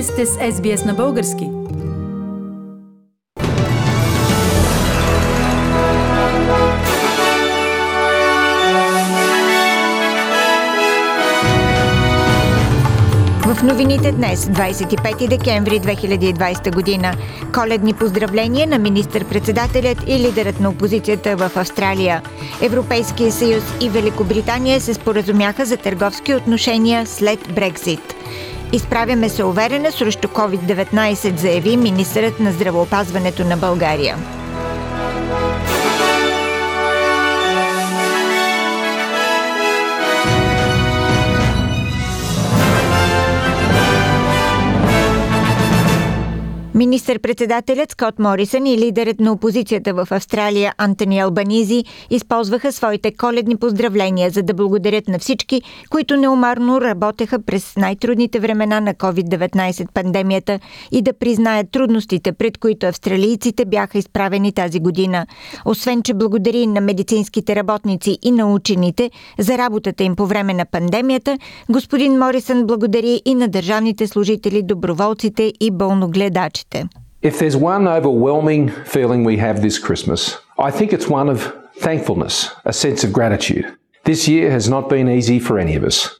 Вие сте с SBS на български. В новините днес, 25 декември 2020 година, коледни поздравления на министър-председателят и лидерът на опозицията в Австралия. Европейския съюз и Великобритания се споразумяха за търговски отношения след Брекзит. Изправяме се уверена срещу COVID-19, заяви министърът на здравеопазването на България. Министър-председателят Скот Морисън и лидерът на опозицията в Австралия Антони Албанизи използваха своите коледни поздравления, за да благодарят на всички, които неумарно работеха през най-трудните времена на COVID-19 пандемията и да признаят трудностите, пред които австралийците бяха изправени тази година. Освен, че благодари на медицинските работници и на учените за работата им по време на пандемията, господин Морисън благодари и на държавните служители, доброволците и болногледачите. If there's one overwhelming feeling we have this Christmas, I think it's one of thankfulness, a sense of gratitude. This year has not been easy for any of us.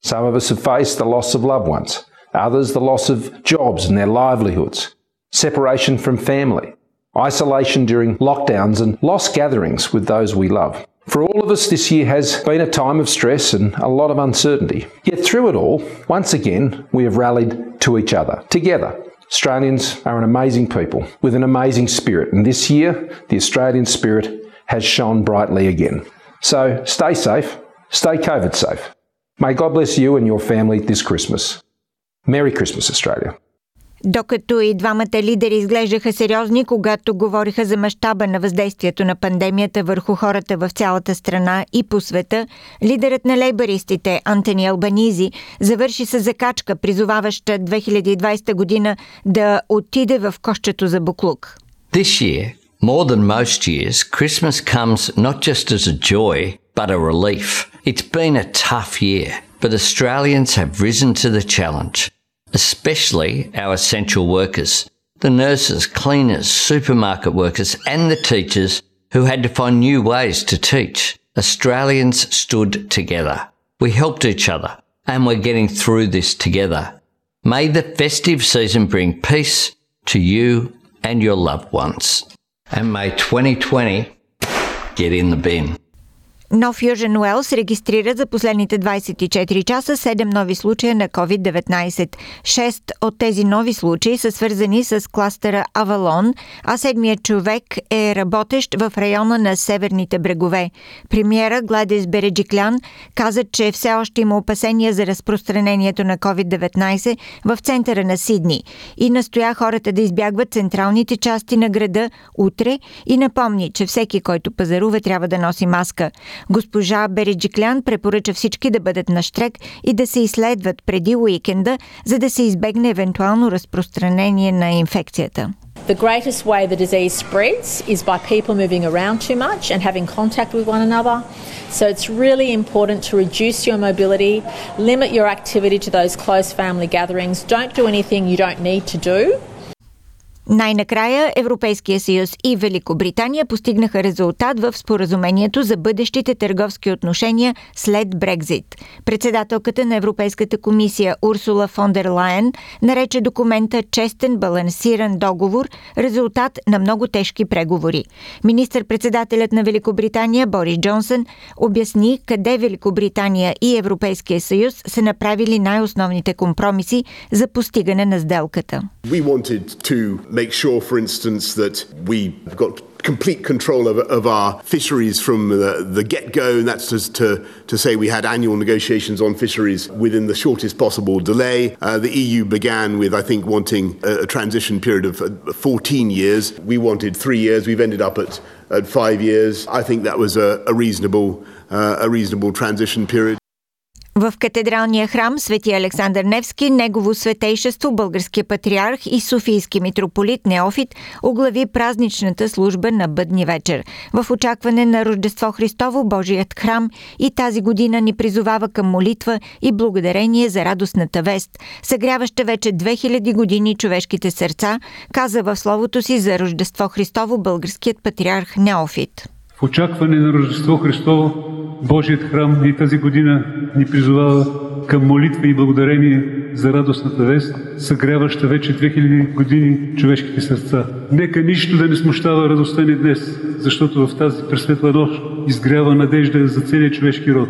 Some of us have faced the loss of loved ones, others the loss of jobs and their livelihoods, separation from family, isolation during lockdowns, and lost gatherings with those we love. For all of us, this year has been a time of stress and a lot of uncertainty. Yet through it all, once again, we have rallied to each other, together, Australians are an amazing people with an amazing spirit, and this year the Australian spirit has shone brightly again. So stay safe, stay COVID safe. May God bless you and your family this Christmas. Merry Christmas, Australia. Докато и двамата лидери изглеждаха сериозни, когато говориха за мащаба на въздействието на пандемията върху хората в цялата страна и по света, лидерът на лейбаристите Антони Албанизи завърши с закачка, призоваваща 2020 година да отиде в кощето за буклук. This year, more than most years, Christmas comes not just as a joy, but a relief. It's been a tough year, but Australians have risen to the challenge. Especially our essential workers, the nurses, cleaners, supermarket workers, and the teachers who had to find new ways to teach. Australians stood together. We helped each other, and we're getting through this together. May the festive season bring peace to you and your loved ones. And may 2020 get in the bin. Нов Южен Уелс регистрира за последните 24 часа 7 нови случая на COVID-19. Шест от тези нови случаи са свързани с кластера Авалон, а седмият човек е работещ в района на северните брегове. Премиера Гладис Береджиклян каза, че все още има опасения за разпространението на COVID-19 в центъра на Сидни и настоя хората да избягват централните части на града утре и напомни, че всеки, който пазарува, трябва да носи маска. Госпожа Береджиклян препоръча всички да бъдат на штрек и да се изследват преди уикенда, за да се избегне евентуално разпространение на инфекцията. The greatest way the disease spreads is by people moving around too much and having contact with one another. So it's really important to reduce your mobility, limit your activity to those close family gatherings. Don't do anything you don't need to do. Най-накрая Европейския съюз и Великобритания постигнаха резултат в споразумението за бъдещите търговски отношения след Брекзит. Председателката на Европейската комисия Урсула фон дер Лайен нарече документа честен, балансиран договор, резултат на много тежки преговори. Министър-председателят на Великобритания Борис Джонсън обясни къде Великобритания и Европейския съюз са направили най-основните компромиси за постигане на сделката. Make sure, for instance, that we've got complete control of, of our fisheries from the, the get-go, and that's just to, to say we had annual negotiations on fisheries within the shortest possible delay. Uh, the EU began with, I think, wanting a, a transition period of uh, 14 years. We wanted three years. We've ended up at, at five years. I think that was a, a reasonable, uh, a reasonable transition period. В катедралния храм Свети Александър Невски, негово светейшество, българския патриарх и Софийски митрополит Неофит оглави празничната служба на бъдни вечер. В очакване на Рождество Христово, Божият храм и тази година ни призовава към молитва и благодарение за радостната вест, съгряваща вече 2000 години човешките сърца, каза в словото си за Рождество Христово българският патриарх Неофит. В очакване на Рождество Христово, Божият храм и тази година ни призовава към молитва и благодарение за радостната вест, съгряваща вече 2000 години човешките сърца. Нека нищо да не смущава радостта ни днес, защото в тази пресветла нощ изгрява надежда за целия човешки род.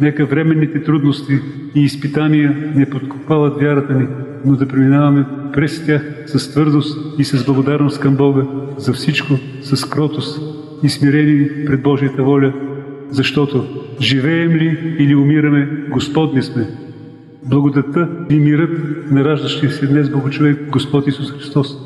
Нека временните трудности и изпитания не подкопават вярата ни, но да преминаваме през тях с твърдост и с благодарност към Бога за всичко, с кротост и смирени пред Божията воля, защото живеем ли или умираме, Господни сме. Благодата и мирът на раждащия се днес Богочовек Господ Исус Христос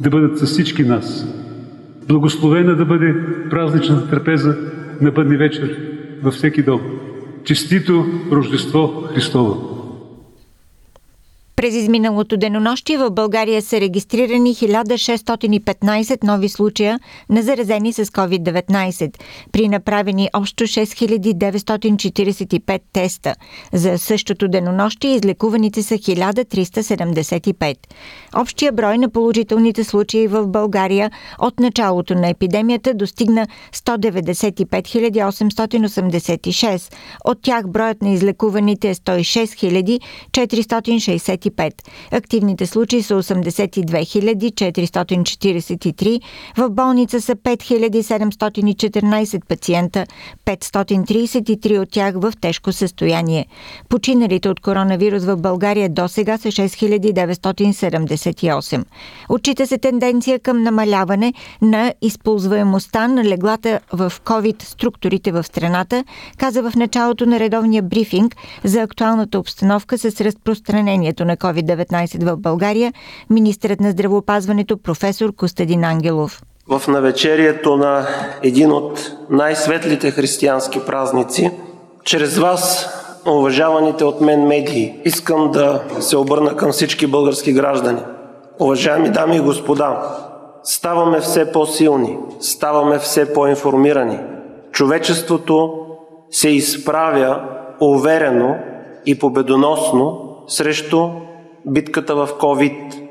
да бъдат с всички нас. Благословена да бъде празничната трапеза на бъдни вечер във всеки дом. Честито Рождество Христово! През изминалото денонощие в България са регистрирани 1615 нови случая на заразени с COVID-19, при направени общо 6945 теста. За същото денонощие излекуваните са 1375. Общия брой на положителните случаи в България от началото на епидемията достигна 195 886. От тях броят на излекуваните е 106 465. 25. Активните случаи са 82 443, в болница са 5714 пациента, 533 от тях в тежко състояние. Починалите от коронавирус в България до сега са 6978. Отчита се тенденция към намаляване на използваемостта на леглата в COVID структурите в страната, каза в началото на редовния брифинг за актуалната обстановка с разпространението на COVID-19 в България, министрът на здравеопазването професор Костадин Ангелов. В навечерието на един от най-светлите християнски празници, чрез вас, уважаваните от мен медии, искам да се обърна към всички български граждани. Уважаеми дами и господа, ставаме все по-силни, ставаме все по-информирани. Човечеството се изправя уверено и победоносно срещу битката в COVID.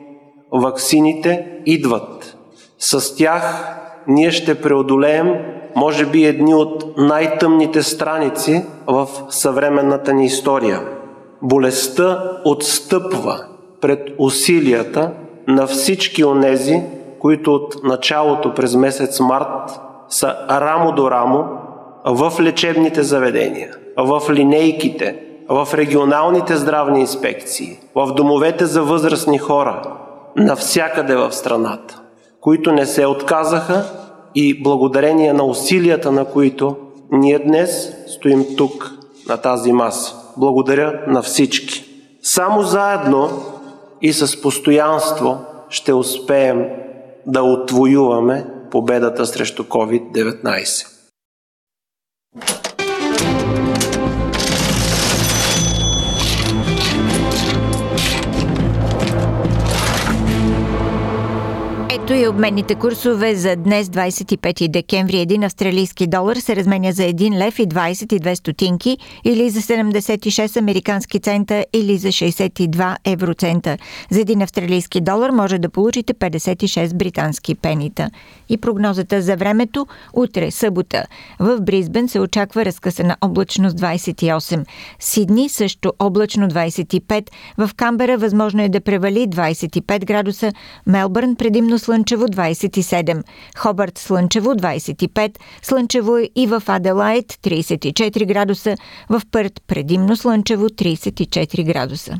Ваксините идват. С тях ние ще преодолеем, може би, едни от най-тъмните страници в съвременната ни история. Болестта отстъпва пред усилията на всички онези, които от началото през месец март са рамо до рамо в лечебните заведения, в линейките, в регионалните здравни инспекции, в домовете за възрастни хора, навсякъде в страната, които не се отказаха и благодарение на усилията на които ние днес стоим тук на тази маса. Благодаря на всички. Само заедно и с постоянство ще успеем да отвоюваме победата срещу COVID-19. Ето и обменните курсове за днес, 25 декември. Един австралийски долар се разменя за 1 лев и 22 стотинки или за 76 американски цента или за 62 евроцента. За един австралийски долар може да получите 56 британски пенита. И прогнозата за времето утре, събота. В Бризбен се очаква разкъсана облачност 28. Сидни също облачно 25. В Камбера възможно е да превали 25 градуса. Мелбърн предимно слънчево 27, Хобърт слънчево 25, слънчево и в Аделайт 34 градуса, в Пърт предимно слънчево 34 градуса.